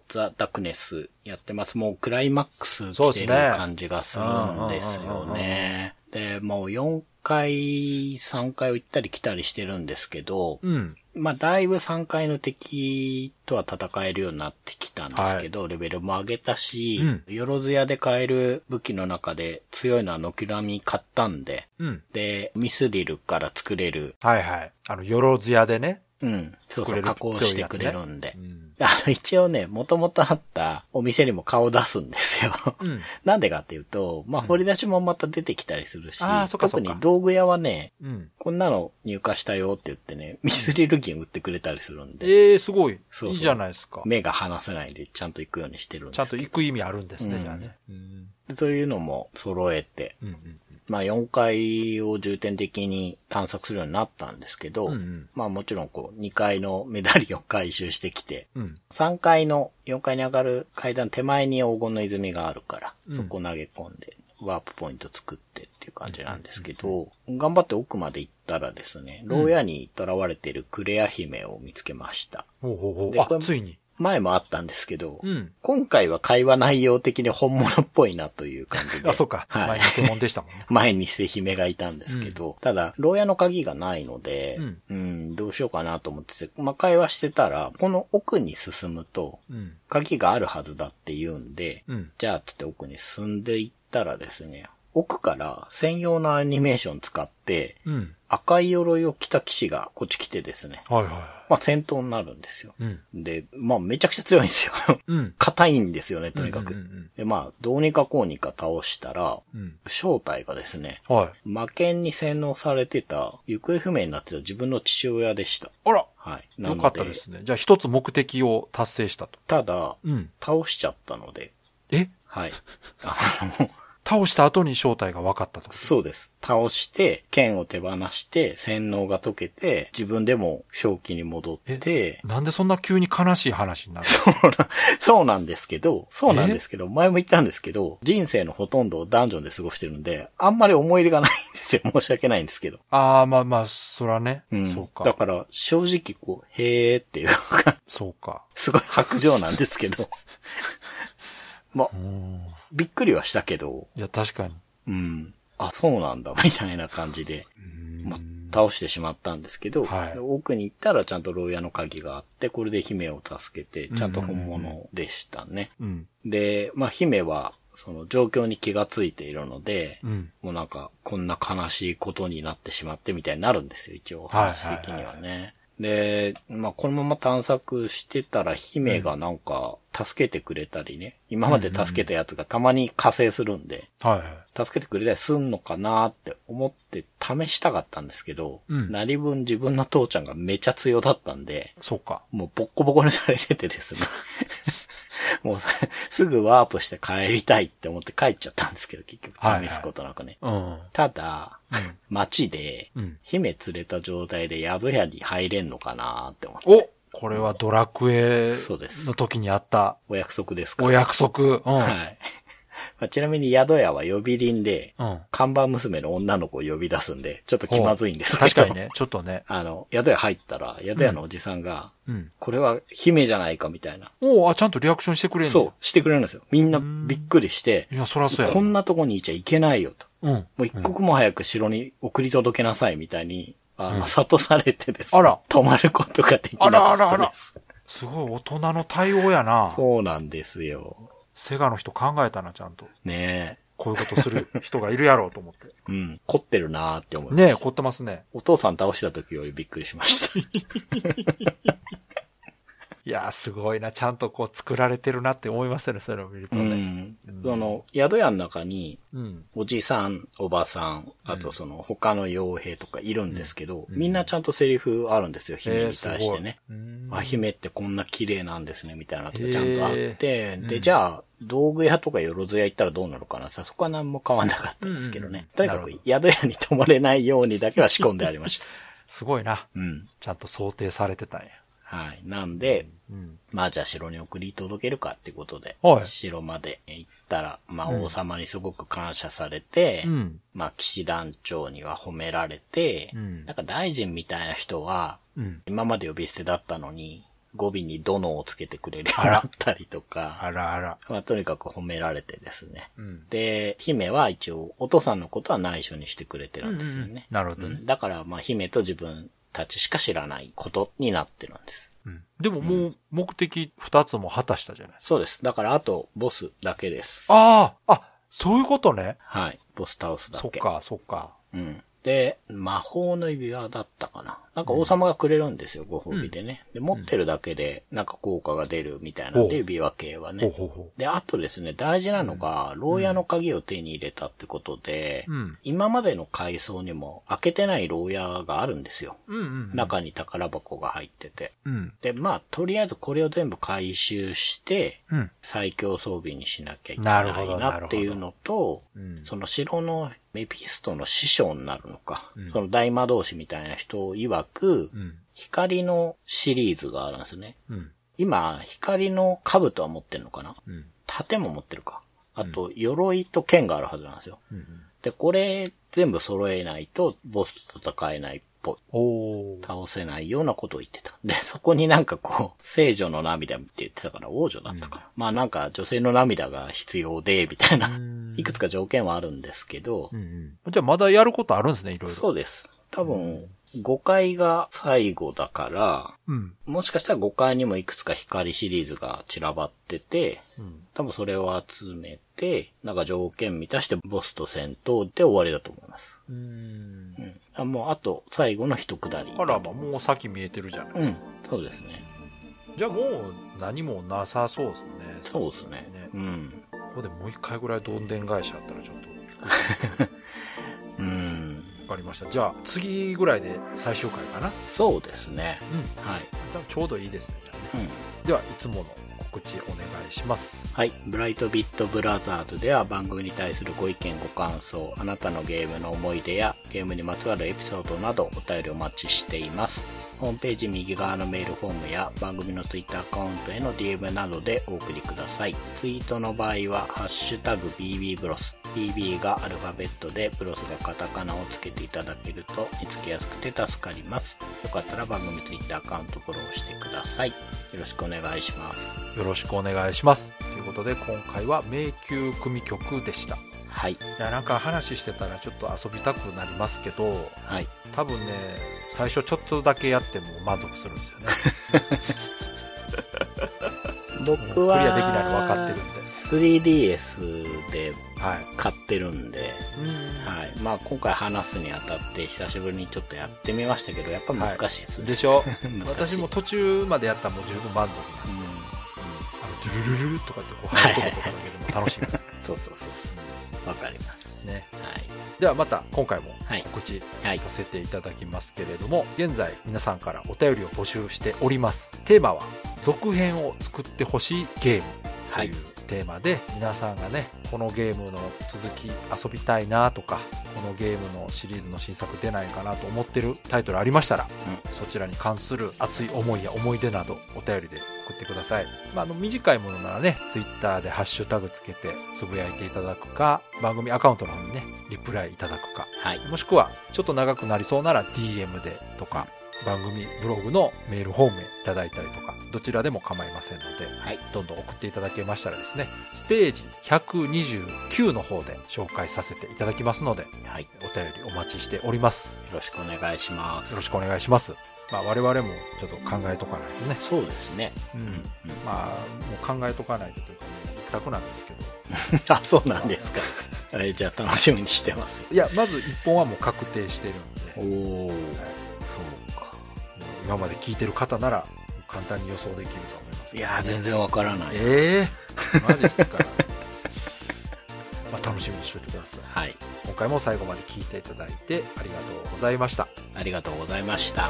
ザ・ダクネスやってます。もうクライマックス来てる感じがするんですよね。で、もう4回、3回を行ったり来たりしてるんですけど、うん。まあ、だいぶ3回の敵とは戦えるようになってきたんですけど、レベルも上げたし、うんよろずやで買える武器の中で強いのはノキラミ買ったんで、うん。で、ミスリルから作れる、はいはい。あの、よろずやでね。うん、そうそう、加工してくれるんで。うん。あの、一応ね、もともとあったお店にも顔出すんですよ。うん。なんでかっていうと、まあ、掘り出しもまた出てきたりするし、あーそっかそっか特に道具屋はね、うん。こんなの入荷したよって言ってね、ミスリル銀売ってくれたりするんで、ええー、すごい。そうそういいじゃないですか。目が離せないでちゃんと行くようにしてるんですちゃんと行く意味あるんですね、うんじゃあね。うん。でそういうのも揃えて、うんうん。まあ4階を重点的に探索するようになったんですけど、うんうんまあもちろんこう2階のメダリオン回収してきて、うん。3階の4階に上がる階段手前に黄金の泉があるから、うんそこ投げ込んで、ワープポイント作ってっていう感じなんですけど、頑張って奥まで行ったらですね、牢屋に囚われているクレア姫を見つけました。ほうほうほう。あついに。前もあったんですけど、うん。今回は会話内容的に本物っぽいなという感じで。あ、そうか。はい。前偽物でしたもんね。前に捨て姫がいたんですけど、ただ、牢屋の鍵がないので、うんうん、どうしようかなと思ってて、まあ、会話してたら、この奥に進むと、うん。鍵があるはずだって言うんで、うん。じゃあ、つって奥に進んでいったらですね、奥から専用のアニメーション使って、うん。赤い鎧を着た騎士がこっち来てですね。はいはい。まあ戦闘になるんですよ。うん。で、まあめちゃくちゃ強いんですよ。うん。硬いんですよね、とにかく。うんうんで、まあ、どうにかこうにか倒したら、うん。うん。正体がですね、はい。魔剣に洗脳されてた、行方不明になってた自分の父親でした。あらはい。よかったですね。じゃあ一つ目的を達成したと。ただ、うん。倒しちゃったので、え？はい。あの、倒した後に正体が分かったと？そうです。倒して、剣を手放して、洗脳が解けて、自分でも正気に戻って、なんでそんな急に悲しい話になるそうな、そうなんですけど、そうなんですけど、前も言ったんですけど、人生のほとんどをダンジョンで過ごしてるんで、あんまり思い入れがないんですよ。申し訳ないんですけど。ああ、まあまあ、そらね。うん。そうか。だから、正直こう、へーっていうか、そうか。すごい白状なんですけど。まあう、ん。びっくりはしたけど、いや、確かに。うん。あ、そうなんだ、みたいな感じで、うんまあ、倒してしまったんですけど、はい奥に行ったらちゃんと牢屋の鍵があって、これで姫を助けて、ちゃんと本物でしたね。うん。で、まあ、姫は、その状況に気がついているので、うん。もうなんか、こんな悲しいことになってしまってみたいになるんですよ、一応、はい話的にはね。で、まあ、このまま探索してたら、姫がなんか、助けてくれたりね、今まで助けたやつがたまに加勢するんで、はいはい。助けてくれたりすんのかなって思って試したかったんですけど、うん何分自分の父ちゃんがめちゃ強だったんで、そうか。もうボッコボコにされててですね。もうさすぐワープして帰りたいって思って帰っちゃったんですけど、結局はいはい試すことなくね。うん。ただ、街でうん。姫連れた状態で宿屋に入れんのかなって思って。おこれはドラクエの時にあったお約束ですから。お約束。うん。はい。まあちなみに宿屋は呼び鈴で、うん。看板娘の女の子を呼び出すんで、ちょっと気まずいんですけど。確かに。ね、ちょっとね。あの、宿屋入ったら、宿屋のおじさんが、うん。これは姫じゃないかみたいな。おうあ、ちゃんとリアクションしてくれんの？そう、してくれるんですよ。みんなびっくりしてい、や、そらそうやろ。こんなとこにいちゃいけないよと。うん。もう一刻も早く城に送り届けなさいみたいに、あうんの、諭されてですねあら止まることができなあらかあらあらったです。すごい大人の対応やな。そうなんですよ。セガの人考えたな、ちゃんと。ねこういうことする人がいるやろうと思って。え。うん。凝ってるなーって思いました。ねえ、凝ってますね。お父さん倒した時よりびっくりしました。いやー、すごいな。ちゃんとこう作られてるなって思いますよね、そういうのを見るとうね。ん。その、宿屋の中に、うん。おじさん、おばさん、あとその他の傭兵とかいるんですけど、うんみんなちゃんとセリフあるんですよ、姫に対してね。うんあ、姫ってこんな綺麗なんですね、みたいなのとかちゃんとあって、で、えーうんじゃあ、道具屋とかよろず屋行ったらどうなるかな？さ、そこは何も変わんなかったですけどね。うんうんとにかく宿屋に泊まれないようにだけは仕込んでありました。すごいな。うん。ちゃんと想定されてたんや。はい。なんで、うん。まあじゃあ城に送り届けるかってことで、はい城まで行ったら、まあうん王様にすごく感謝されて、うん。まあ騎士団長には褒められて、うんなんか大臣みたいな人は、うん。今まで呼び捨てだったのに、語尾に殿をつけてくれるようになったりとか、あらあら。まあとにかく褒められてですね。うん。で、姫は一応お父さんのことは内緒にしてくれてるんですよね。なるほどねうん。だからまあ姫と自分たちしか知らないことになってるんです。うん。でももう目的二つも果たしたじゃないですか。そうです。だからあとボスだけです。あああ、そういうことね。はい。ボス倒すだけ。そっか、そっか。うん。で、魔法の指輪だったかな。なんか王様がくれるんですよ、ご褒美でね。で、持ってるだけで、なんか効果が出るみたいなんおで、指輪系はね。で、あとですね、大事なのが、牢屋の鍵を手に入れたってことで、うん。今までの階層にも開けてない牢屋があるんですよ。中に宝箱が入ってて。うん。で、まあ、とりあえずこれを全部回収して、うん。最強装備にしなきゃいけないどなっていうのと、うんその城のメピストの師匠になるのか、うんその大魔導士みたいな人曰く、うん。光のシリーズがあるんですね。うん。今、光の兜は持ってるのかな？うん。盾も持ってるか。あと、鎧と剣があるはずなんですよ。うん。で、これ全部揃えないと、ボスと戦えないっぽい。倒せないようなことを言ってた。で、そこになんかこう、聖女の涙って言ってたから王女だったから。まあなんか女性の涙が必要で、みたいなうん。いくつか条件はあるんですけどう、んうん。じゃあまだやることあるんですね、いろいろ。そうです。多分、5回が最後だから、うん。もしかしたら5回にもいくつか光シリーズが散らばってて、うん。多分それを集めて、なんか条件満たしてボスと戦闘で終わりだと思います。うんう。ん。あもうあと最後の一くだり。あら、まあ、もう先見えてるじゃない。うん。そうですね。じゃあもう何もなさそうですね。そうですね。ねうん。ここでもう一回ぐらいどんでん返しあったらちょっと うん。わかりました。じゃあ次ぐらいで最終回かな。そうですね。うん。はい。ちょうどいいですね。じゃあね。うん。では、いつもの告知お願いします。はい。ブライトビットブラザーズでは番組に対するご意見ご感想、あなたのゲームの思い出やゲームにまつわるエピソードなどお便りお待ちしています。ホームページ右側のメールフォームや番組のツイッターアカウントへの DM などでお送りください。ツイートの場合は、ハッシュタグ BB ブロス。BB がアルファベットで、ブロスがカタカナをつけていただけると見つけやすくて助かります。よかったら番組ツイッターアカウントフォローしてください。よろしくお願いします。よろしくお願いします。ということで、今回は迷宮組曲でした。いはい。や、なんか話してたらちょっと遊びたくなりますけど、はい。多分ね、最初ちょっとだけやっても満足するんですよね。僕 は、クリアできないの分かってるんで 3DS ではい。買ってるんで、ははい。まあ今回話すにあたって久しぶりにちょっとやってみましたけど、やっぱ難しいですね。でしょ？難しい私も途中までやったらもう十分満足なんでうん。あの、ドゥルルルルとかってこう入るとことかだけでも楽しい。そうそうそう。わかります。ね。はい。ではまた今回もはい告知はいさ。せていただきますけれども、現在皆さんからお便りを募集しております。テーマは、続編を作ってほしいゲームというテーマで、皆さんがね、このゲームの続き遊びたいなとか、このゲームのシリーズの新作出ないかなと思ってるタイトルありましたら、そちらに関する熱い思いや思い出などお便りで送ってください。まあ、あの短いものならね、ツイッターでハッシュタグつけてつぶやいていただくか、番組アカウントの方にね、リプライいただくか、はい。もしくはちょっと長くなりそうなら DM でとか、番組ブログのメールフォームへいただいたりとか、どちらでも構いませんので、はい。どんどん送っていただけましたらですね、ステージ129の方で紹介させていただきますので、はい。よお便りお待ちしております。ろしくお願いしますよ。ろしくお願いします。まあ我々もちょっと考えとかないとね。そうですね。うん。うん。まあ、もう考えとかないとというかね、一択なんですけど。あ、そうなんですか。え じゃあ楽しみにしてます。いや、まず一本はもう確定してるんで、おもうー。今まで聞いてる方なら、簡単に予想できると思います、いやー、全然わからない。ええマジっすか。まあ楽しみにしておいてください。はい。今回も最後まで聞いていただいてありがとうございました。ありがとうございました。